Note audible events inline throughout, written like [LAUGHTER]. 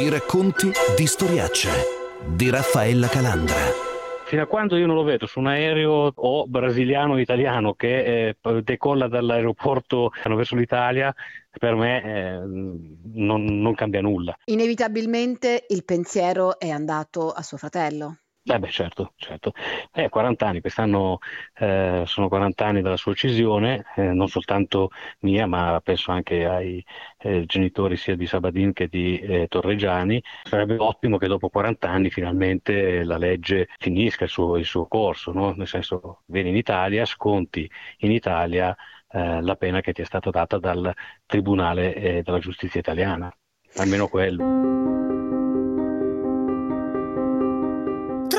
I racconti di Storiaccia di Raffaella Calandra. Fino a quando io non lo vedo su un aereo o brasiliano o italiano che eh, decolla dall'aeroporto verso l'Italia, per me eh, non, non cambia nulla. Inevitabilmente il pensiero è andato a suo fratello. Eh beh, certo, certo. Eh, 40 anni, quest'anno eh, sono 40 anni dalla sua uccisione, eh, non soltanto mia, ma penso anche ai eh, genitori sia di Sabadin che di eh, Torregiani. Sarebbe ottimo che dopo 40 anni finalmente la legge finisca il suo, il suo corso, no? nel senso vieni in Italia, sconti in Italia eh, la pena che ti è stata data dal Tribunale della Giustizia italiana, almeno quello.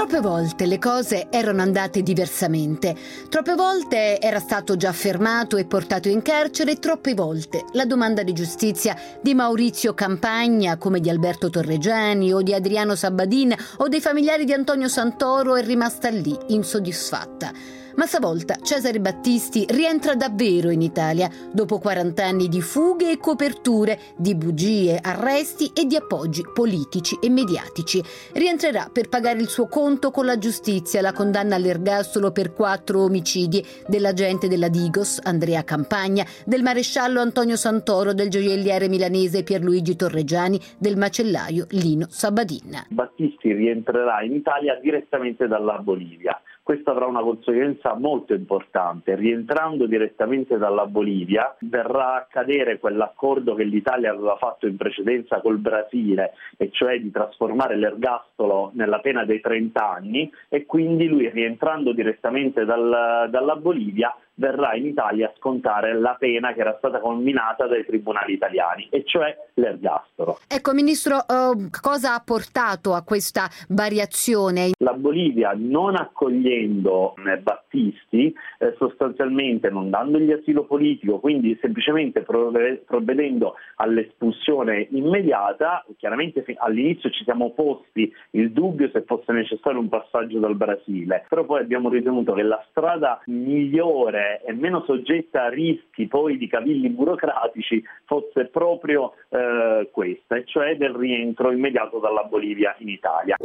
Troppe volte le cose erano andate diversamente, troppe volte era stato già fermato e portato in carcere, troppe volte la domanda di giustizia di Maurizio Campagna, come di Alberto Torregiani o di Adriano Sabadin o dei familiari di Antonio Santoro è rimasta lì, insoddisfatta. Ma stavolta Cesare Battisti rientra davvero in Italia dopo 40 anni di fughe e coperture, di bugie, arresti e di appoggi politici e mediatici. Rientrerà per pagare il suo conto con la giustizia, la condanna all'ergastolo per quattro omicidi dell'agente della Digos, Andrea Campagna, del maresciallo Antonio Santoro, del gioielliere milanese Pierluigi Torregiani, del macellaio Lino Sabadin. Battisti rientrerà in Italia direttamente dalla Bolivia questo avrà una conseguenza molto importante. Rientrando direttamente dalla Bolivia verrà a cadere quell'accordo che l'Italia aveva fatto in precedenza col Brasile, e cioè di trasformare l'ergastolo nella pena dei 30 anni e quindi lui rientrando direttamente dal, dalla Bolivia verrà in Italia a scontare la pena che era stata comminata dai tribunali italiani, e cioè l'ergastolo. Ecco, Ministro, uh, cosa ha portato a questa variazione? La Bolivia, non accogliendo eh, Battisti, eh, sostanzialmente non dandogli asilo politico, quindi semplicemente provvedendo all'espulsione immediata, chiaramente all'inizio ci siamo posti il dubbio se fosse necessario un passaggio dal Brasile, però poi abbiamo ritenuto che la strada migliore e meno soggetta a rischi poi di cavilli burocratici fosse proprio eh, questa, e cioè del rientro immediato dalla Bolivia in Italia.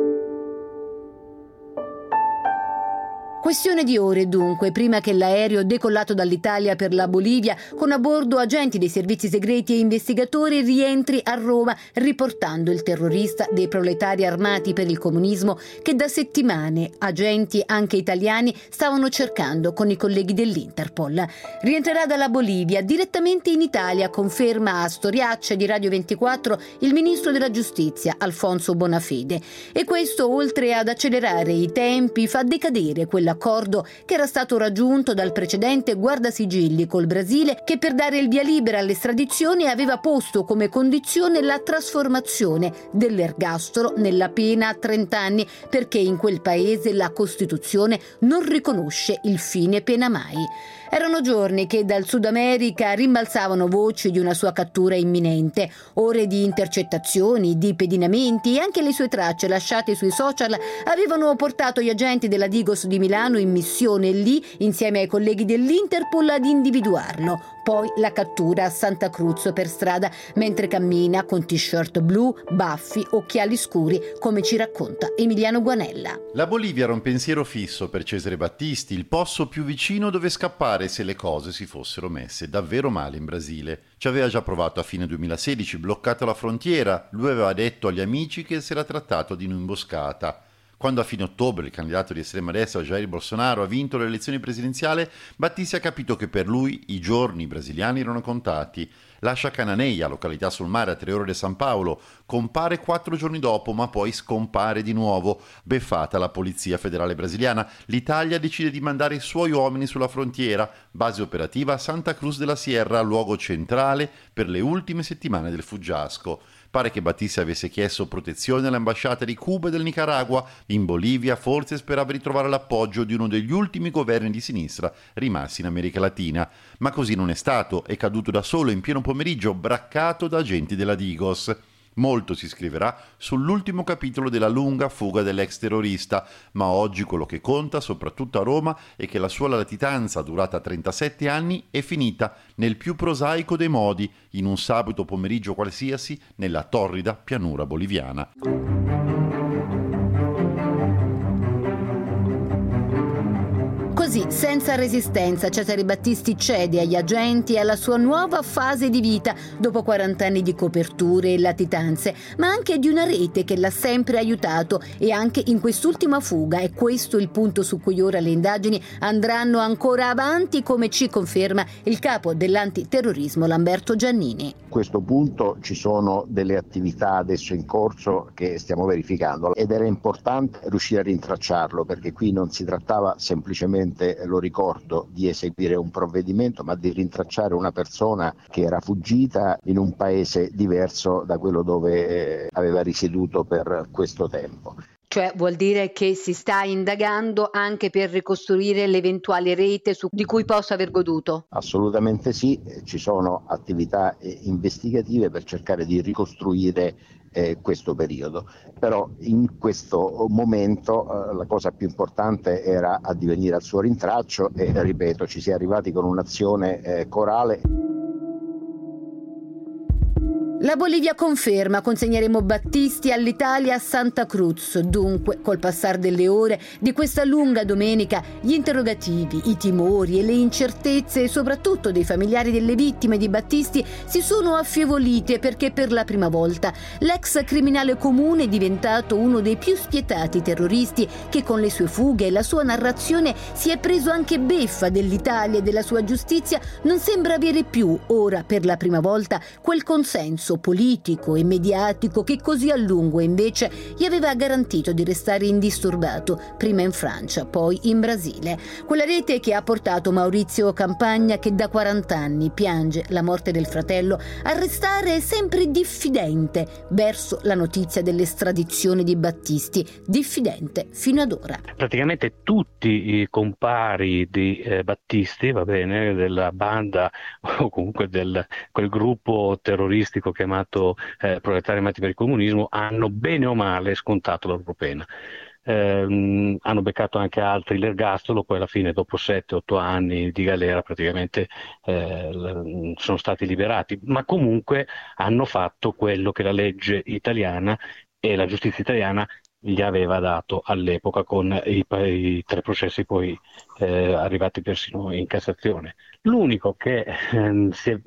Questione di ore dunque, prima che l'aereo decollato dall'Italia per la Bolivia, con a bordo agenti dei servizi segreti e investigatori, rientri a Roma riportando il terrorista dei proletari armati per il comunismo che da settimane agenti anche italiani stavano cercando con i colleghi dell'Interpol. Rientrerà dalla Bolivia direttamente in Italia, conferma a Storiaccia di Radio 24 il ministro della giustizia Alfonso Bonafede. E questo, oltre ad accelerare i tempi, fa decadere quella l'accordo che era stato raggiunto dal precedente guardasigilli col Brasile che per dare il via libera all'estradizione aveva posto come condizione la trasformazione dell'ergastolo nella pena a 30 anni perché in quel paese la Costituzione non riconosce il fine pena mai. Erano giorni che dal Sud America rimbalzavano voci di una sua cattura imminente, ore di intercettazioni, di pedinamenti e anche le sue tracce lasciate sui social avevano portato gli agenti della Digos di Milano in missione lì, insieme ai colleghi dell'Interpol, ad individuarlo. Poi la cattura a Santa Cruz per strada mentre cammina con t-shirt blu, baffi, occhiali scuri, come ci racconta Emiliano Guanella. La Bolivia era un pensiero fisso per Cesare Battisti, il posto più vicino dove scappare se le cose si fossero messe davvero male in Brasile. Ci aveva già provato a fine 2016, bloccato la frontiera, lui aveva detto agli amici che si era trattato di un'imboscata. Quando a fine ottobre il candidato di estrema destra Jair Bolsonaro ha vinto le elezioni presidenziali, Battisti ha capito che per lui i giorni brasiliani erano contati lascia Cananeia, località sul mare a tre ore da San Paolo, compare quattro giorni dopo ma poi scompare di nuovo. Beffata la Polizia Federale Brasiliana, l'Italia decide di mandare i suoi uomini sulla frontiera, base operativa a Santa Cruz della Sierra, luogo centrale per le ultime settimane del fuggiasco. Pare che Battisti avesse chiesto protezione all'ambasciata di Cuba e del Nicaragua. In Bolivia forse sperava di trovare l'appoggio di uno degli ultimi governi di sinistra rimasti in America Latina. Ma così non è stato, è caduto da solo in pieno pomeriggio, braccato da agenti della Digos. Molto si scriverà sull'ultimo capitolo della lunga fuga dell'ex terrorista, ma oggi quello che conta, soprattutto a Roma, è che la sua latitanza, durata 37 anni, è finita nel più prosaico dei modi, in un sabato pomeriggio qualsiasi, nella torrida pianura boliviana. Così, senza resistenza, Cesare Battisti cede agli agenti e alla sua nuova fase di vita, dopo 40 anni di coperture e latitanze, ma anche di una rete che l'ha sempre aiutato e anche in quest'ultima fuga. È questo il punto su cui ora le indagini andranno ancora avanti, come ci conferma il capo dell'antiterrorismo Lamberto Giannini. A questo punto ci sono delle attività adesso in corso che stiamo verificando ed era importante riuscire a rintracciarlo perché qui non si trattava semplicemente lo ricordo, di eseguire un provvedimento, ma di rintracciare una persona che era fuggita in un paese diverso da quello dove eh, aveva risieduto per questo tempo. Cioè vuol dire che si sta indagando anche per ricostruire l'eventuale rete su, di cui possa aver goduto? Assolutamente sì, ci sono attività eh, investigative per cercare di ricostruire eh, questo periodo. Però in questo momento eh, la cosa più importante era addivenire al suo rintraccio e ripeto ci si è arrivati con un'azione eh, corale. La Bolivia conferma, consegneremo Battisti all'Italia a Santa Cruz. Dunque, col passare delle ore di questa lunga domenica, gli interrogativi, i timori e le incertezze, soprattutto dei familiari delle vittime di Battisti, si sono affievolite perché per la prima volta l'ex criminale comune è diventato uno dei più spietati terroristi che con le sue fughe e la sua narrazione si è preso anche beffa dell'Italia e della sua giustizia, non sembra avere più, ora per la prima volta, quel consenso politico e mediatico che così a lungo invece gli aveva garantito di restare indisturbato, prima in Francia, poi in Brasile. Quella rete che ha portato Maurizio Campagna, che da 40 anni piange la morte del fratello, a restare sempre diffidente verso la notizia dell'estradizione di Battisti, diffidente fino ad ora. Praticamente tutti i compari di eh, Battisti, va bene, della banda [LAUGHS] o comunque del quel gruppo terroristico chiamato eh, proletari matti per il comunismo, hanno bene o male scontato la loro pena. Eh, hanno beccato anche altri l'ergastolo, poi alla fine dopo 7-8 anni di galera praticamente eh, sono stati liberati, ma comunque hanno fatto quello che la legge italiana e la giustizia italiana gli aveva dato all'epoca con i, i tre processi poi eh, arrivati persino in Cassazione. L'unico che eh, si è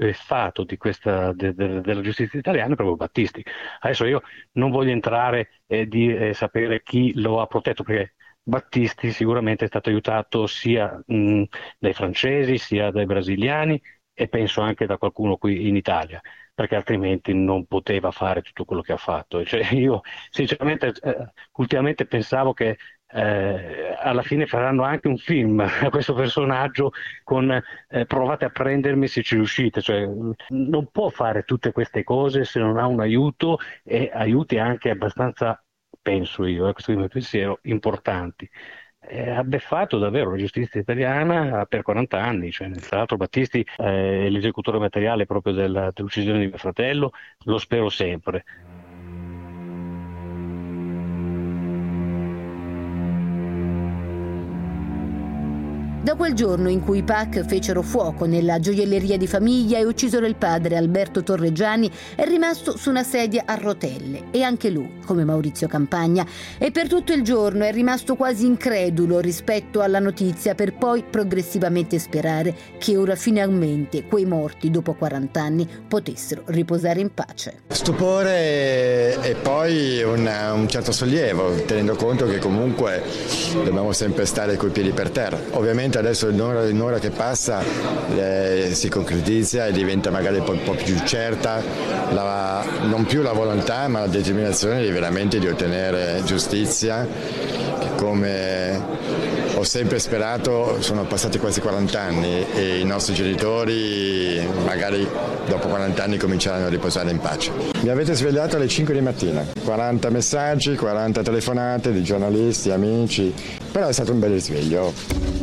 di questa, de, de, della giustizia italiana è proprio Battisti. Adesso io non voglio entrare e eh, sapere chi lo ha protetto perché Battisti sicuramente è stato aiutato sia mh, dai francesi sia dai brasiliani e penso anche da qualcuno qui in Italia perché altrimenti non poteva fare tutto quello che ha fatto. Cioè, io sinceramente eh, ultimamente pensavo che eh, alla fine faranno anche un film a questo personaggio con eh, provate a prendermi se ci riuscite, cioè, non può fare tutte queste cose se non ha un aiuto e aiuti anche abbastanza, penso io, eh, questo è il mio pensiero, importanti ha beffato davvero la giustizia italiana per 40 anni. Cioè, tra l'altro Battisti è l'esecutore materiale proprio della, dell'uccisione di mio fratello, lo spero sempre. Da quel giorno in cui i PAC fecero fuoco nella gioielleria di famiglia e uccisero il padre Alberto Torreggiani, è rimasto su una sedia a rotelle e anche lui, come Maurizio Campagna, e per tutto il giorno è rimasto quasi incredulo rispetto alla notizia per poi progressivamente sperare che ora finalmente quei morti dopo 40 anni potessero riposare in pace. Stupore e poi una, un certo sollievo, tenendo conto che comunque dobbiamo sempre stare coi piedi per terra. Ovviamente adesso in ora, in ora che passa eh, si concretizza e diventa magari un po', po più certa la, non più la volontà ma la determinazione di veramente di ottenere giustizia come ho sempre sperato, sono passati quasi 40 anni e i nostri genitori magari dopo 40 anni cominceranno a riposare in pace. Mi avete svegliato alle 5 di mattina, 40 messaggi, 40 telefonate di giornalisti, amici, però è stato un bel risveglio.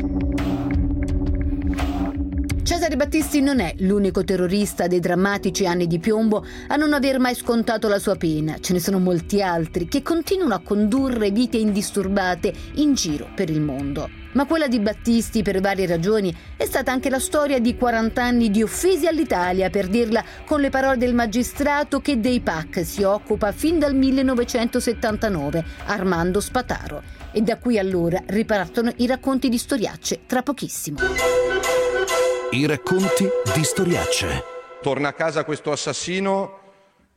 Cesare Battisti non è l'unico terrorista dei drammatici anni di piombo a non aver mai scontato la sua pena. Ce ne sono molti altri che continuano a condurre vite indisturbate in giro per il mondo. Ma quella di Battisti, per varie ragioni, è stata anche la storia di 40 anni di offesi all'Italia, per dirla con le parole del magistrato che dei PAC si occupa fin dal 1979, Armando Spataro. E da qui allora ripartono i racconti di storiacce tra pochissimo. I racconti di storiacce. Torna a casa questo assassino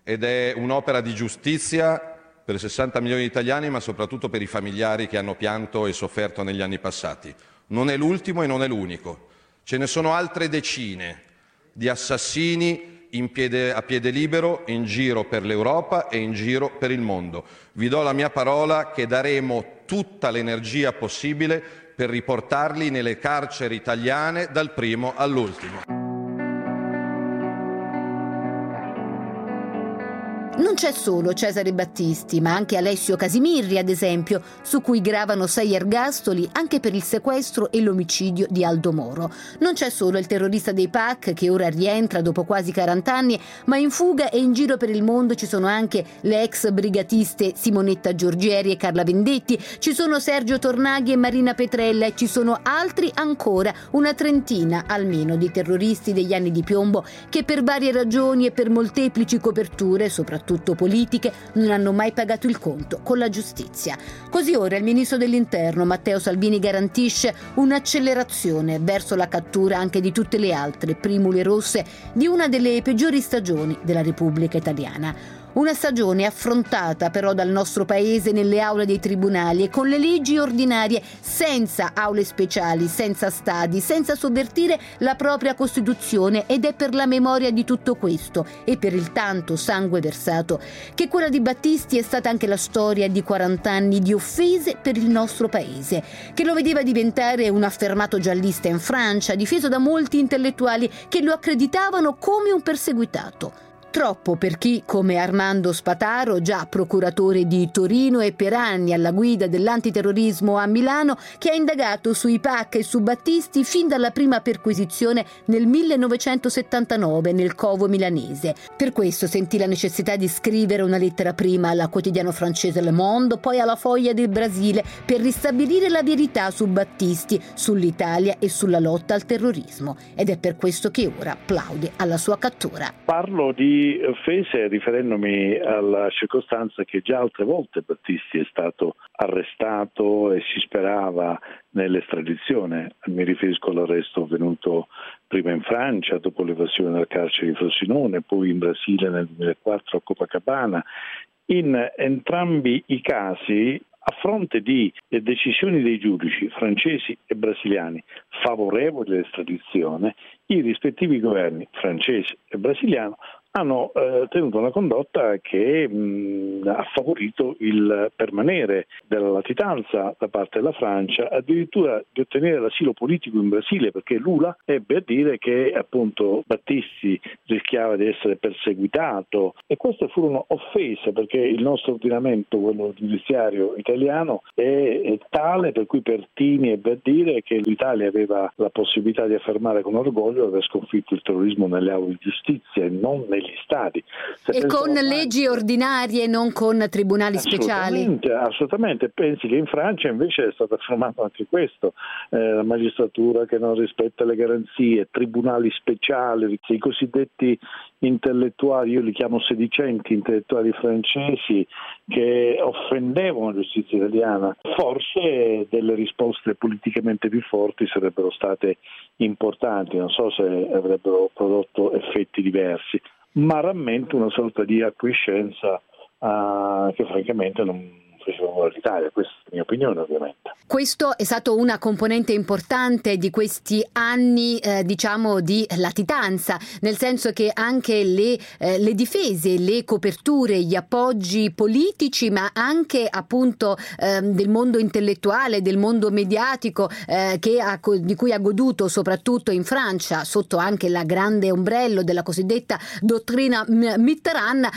ed è un'opera di giustizia per 60 milioni di italiani, ma soprattutto per i familiari che hanno pianto e sofferto negli anni passati. Non è l'ultimo e non è l'unico. Ce ne sono altre decine di assassini piede, a piede libero in giro per l'Europa e in giro per il mondo. Vi do la mia parola che daremo tutta l'energia possibile per riportarli nelle carceri italiane dal primo all'ultimo. Non c'è solo Cesare Battisti, ma anche Alessio Casimirri, ad esempio, su cui gravano sei ergastoli anche per il sequestro e l'omicidio di Aldo Moro. Non c'è solo il terrorista dei PAC che ora rientra dopo quasi 40 anni, ma in fuga e in giro per il mondo ci sono anche le ex brigatiste Simonetta Giorgieri e Carla Vendetti, ci sono Sergio Tornaghi e Marina Petrella e ci sono altri ancora, una trentina almeno di terroristi degli anni di piombo che per varie ragioni e per molteplici coperture, soprattutto soprattutto politiche, non hanno mai pagato il conto con la giustizia. Così ora il ministro dell'Interno Matteo Salvini garantisce un'accelerazione verso la cattura anche di tutte le altre primule rosse di una delle peggiori stagioni della Repubblica Italiana. Una stagione affrontata però dal nostro paese nelle aule dei tribunali e con le leggi ordinarie, senza aule speciali, senza stadi, senza sovvertire la propria Costituzione ed è per la memoria di tutto questo e per il tanto sangue versato che quella di Battisti è stata anche la storia di 40 anni di offese per il nostro paese, che lo vedeva diventare un affermato giallista in Francia, difeso da molti intellettuali che lo accreditavano come un perseguitato. Troppo per chi, come Armando Spataro, già procuratore di Torino e per anni alla guida dell'antiterrorismo a Milano, che ha indagato sui PAC e su Battisti fin dalla prima perquisizione nel 1979 nel Covo milanese. Per questo sentì la necessità di scrivere una lettera prima al quotidiano francese Le Monde, poi alla Foglia del Brasile, per ristabilire la verità su Battisti, sull'Italia e sulla lotta al terrorismo. Ed è per questo che ora plaude alla sua cattura. Parlo di offese riferendomi alla circostanza che già altre volte Battisti è stato arrestato e si sperava nell'estradizione. Mi riferisco all'arresto avvenuto prima in Francia, dopo l'evasione dal carcere di Frosinone, poi in Brasile nel 2004 a Copacabana. In entrambi i casi a fronte di decisioni dei giudici francesi e brasiliani favorevoli all'estradizione, i rispettivi governi francese e brasiliano hanno eh, tenuto una condotta che mh, ha favorito il permanere della latitanza da parte della Francia, addirittura di ottenere l'asilo politico in Brasile, perché Lula ebbe a dire che appunto Battisti rischiava di essere perseguitato. E queste furono offese perché il nostro ordinamento, quello giudiziario italiano, è, è tale per cui Pertini ebbe a dire che l'Italia aveva la possibilità di affermare con orgoglio di aver sconfitto il terrorismo nelle aule di giustizia e non negli negli stadi. Se e con leggi ordinarie, non con tribunali speciali? Assolutamente, pensi che in Francia invece è stato affermato anche questo, eh, la magistratura che non rispetta le garanzie, tribunali speciali, i cosiddetti intellettuali, io li chiamo sedicenti intellettuali francesi che offendevano la giustizia italiana, forse delle risposte politicamente più forti sarebbero state importanti, non so se avrebbero prodotto effetti diversi ma rammento una sorta di acquiescenza uh, che francamente non, facevano l'Italia, questa è la mia opinione ovviamente. Questo è stato una componente importante di questi anni eh, diciamo di latitanza, nel senso che anche le, eh, le, difese, le coperture, gli appoggi politici, ma anche appunto eh, del mondo intellettuale, del mondo mediatico eh, ha, di cui ha goduto soprattutto in Francia, sotto anche la grande ombrello della cosiddetta dottrina Mitterrand, eh,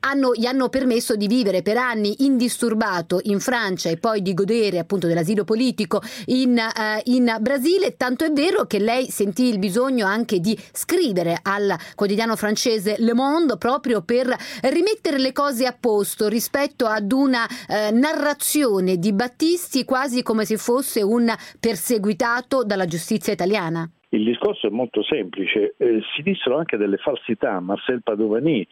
hanno, gli hanno permesso di vivere per anni indisturbati turbato in Francia e poi di godere appunto dell'asilo politico in, uh, in Brasile, tanto è vero che lei sentì il bisogno anche di scrivere al quotidiano francese Le Monde proprio per rimettere le cose a posto rispetto ad una eh, narrazione di Battisti quasi come se fosse un perseguitato dalla giustizia italiana. Il discorso è molto semplice, eh, si dissero anche delle falsità, Marcel Padovani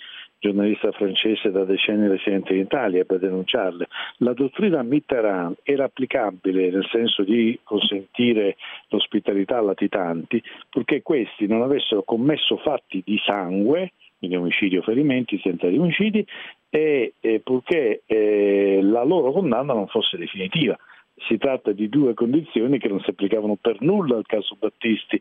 giornalista francese da decenni residente in Italia per denunciarle. La dottrina Mitterrand era applicabile nel senso di consentire l'ospitalità a latitanti purché questi non avessero commesso fatti di sangue, quindi omicidi o ferimenti, di omicidi, e, e purché eh, la loro condanna non fosse definitiva si tratta di due condizioni che non si applicavano per nulla al caso Battisti,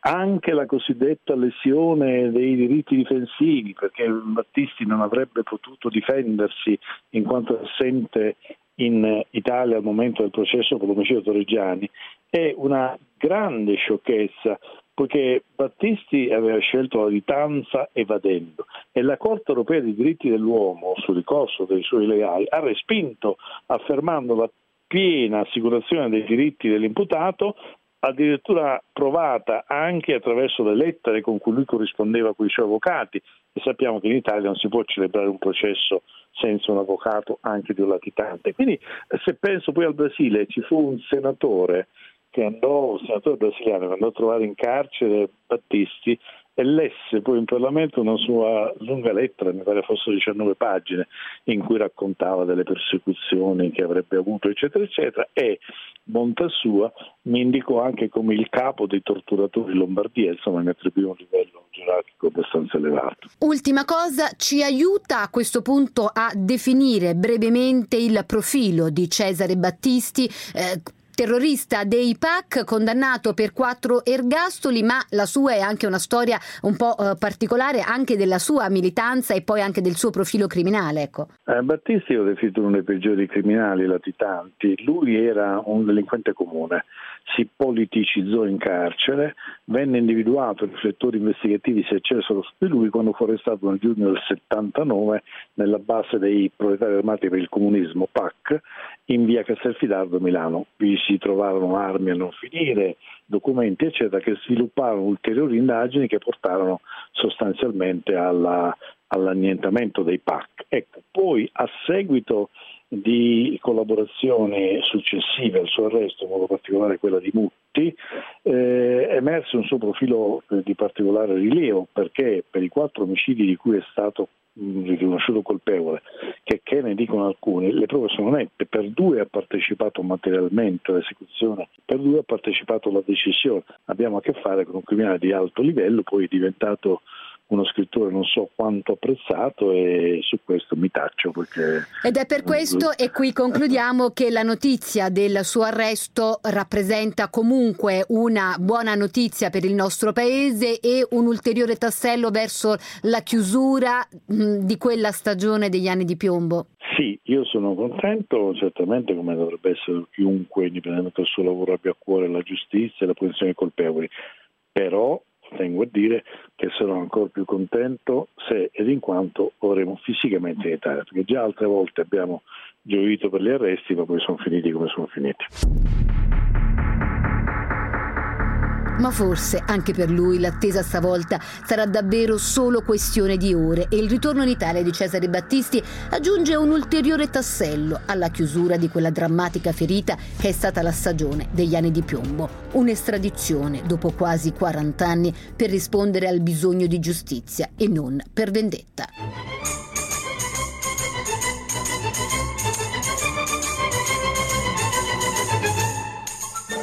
anche la cosiddetta lesione dei diritti difensivi, perché Battisti non avrebbe potuto difendersi in quanto assente in Italia al momento del processo per l'omicidio Torreggiani, è una grande sciocchezza poiché Battisti aveva scelto la ritanza evadendo e la Corte europea dei diritti dell'uomo sul ricorso dei suoi legali ha respinto affermando la piena assicurazione dei diritti dell'imputato, addirittura provata anche attraverso le lettere con cui lui corrispondeva con i suoi avvocati e sappiamo che in Italia non si può celebrare un processo senza un avvocato anche di un latitante. Quindi se penso poi al Brasile ci fu un senatore che andò, un senatore brasiliano che andò a trovare in carcere Battisti e lesse poi in Parlamento una sua lunga lettera, mi pare fossero 19 pagine, in cui raccontava delle persecuzioni che avrebbe avuto, eccetera, eccetera, e bontà sua mi indicò anche come il capo dei torturatori in Lombardia, insomma mi attribuì un livello gerarchico abbastanza elevato. Ultima cosa, ci aiuta a questo punto a definire brevemente il profilo di Cesare Battisti, eh, terrorista dei PAC, condannato per quattro ergastoli, ma la sua è anche una storia un po' eh, particolare anche della sua militanza e poi anche del suo profilo criminale. Ecco. Eh, Battisti ho definito uno dei peggiori criminali latitanti. Lui era un delinquente comune, si politicizzò in carcere, venne individuato, i riflettori investigativi si accesero su di lui quando fu arrestato nel giugno del 79 nella base dei proletari armati per il comunismo PAC in via Castelfidardo Milano. Vi si trovarono armi a non finire, documenti eccetera che svilupparono ulteriori indagini che portarono sostanzialmente alla, all'annientamento dei PAC. Ecco, poi a seguito di collaborazioni successive al suo arresto, in modo particolare quella di Mutti, eh, emerse un suo profilo eh, di particolare rilievo perché per i quattro omicidi di cui è stato riconosciuto colpevole, che, che ne dicono alcuni, le prove sono nette, per due ha partecipato materialmente all'esecuzione, per due ha partecipato alla decisione. Abbiamo a che fare con un criminale di alto livello, poi diventato uno scrittore non so quanto apprezzato e su questo mi taccio perché... Ed è per questo, e qui concludiamo, che la notizia del suo arresto rappresenta comunque una buona notizia per il nostro paese e un ulteriore tassello verso la chiusura di quella stagione degli anni di piombo. Sì, io sono contento, certamente come dovrebbe essere chiunque, indipendentemente dal suo lavoro, abbia a cuore la giustizia e la punizione dei colpevoli, però tengo a dire che sarò ancora più contento se ed in quanto avremo fisicamente in Italia, perché già altre volte abbiamo gioito per gli arresti, ma poi sono finiti come sono finiti. Ma forse anche per lui l'attesa stavolta sarà davvero solo questione di ore e il ritorno in Italia di Cesare Battisti aggiunge un ulteriore tassello alla chiusura di quella drammatica ferita che è stata la stagione degli anni di piombo. Un'estradizione dopo quasi 40 anni per rispondere al bisogno di giustizia e non per vendetta.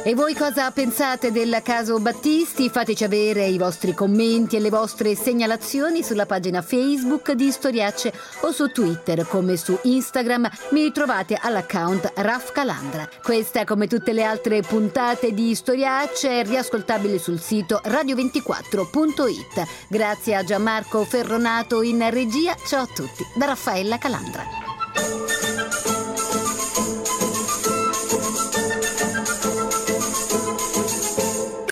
E voi cosa pensate del caso Battisti? Fateci avere i vostri commenti e le vostre segnalazioni sulla pagina Facebook di Storiacce o su Twitter come su Instagram mi trovate all'account Raf Calandra. Questa come tutte le altre puntate di Storiacce è riascoltabile sul sito radio24.it. Grazie a Gianmarco Ferronato in regia. Ciao a tutti da Raffaella Calandra.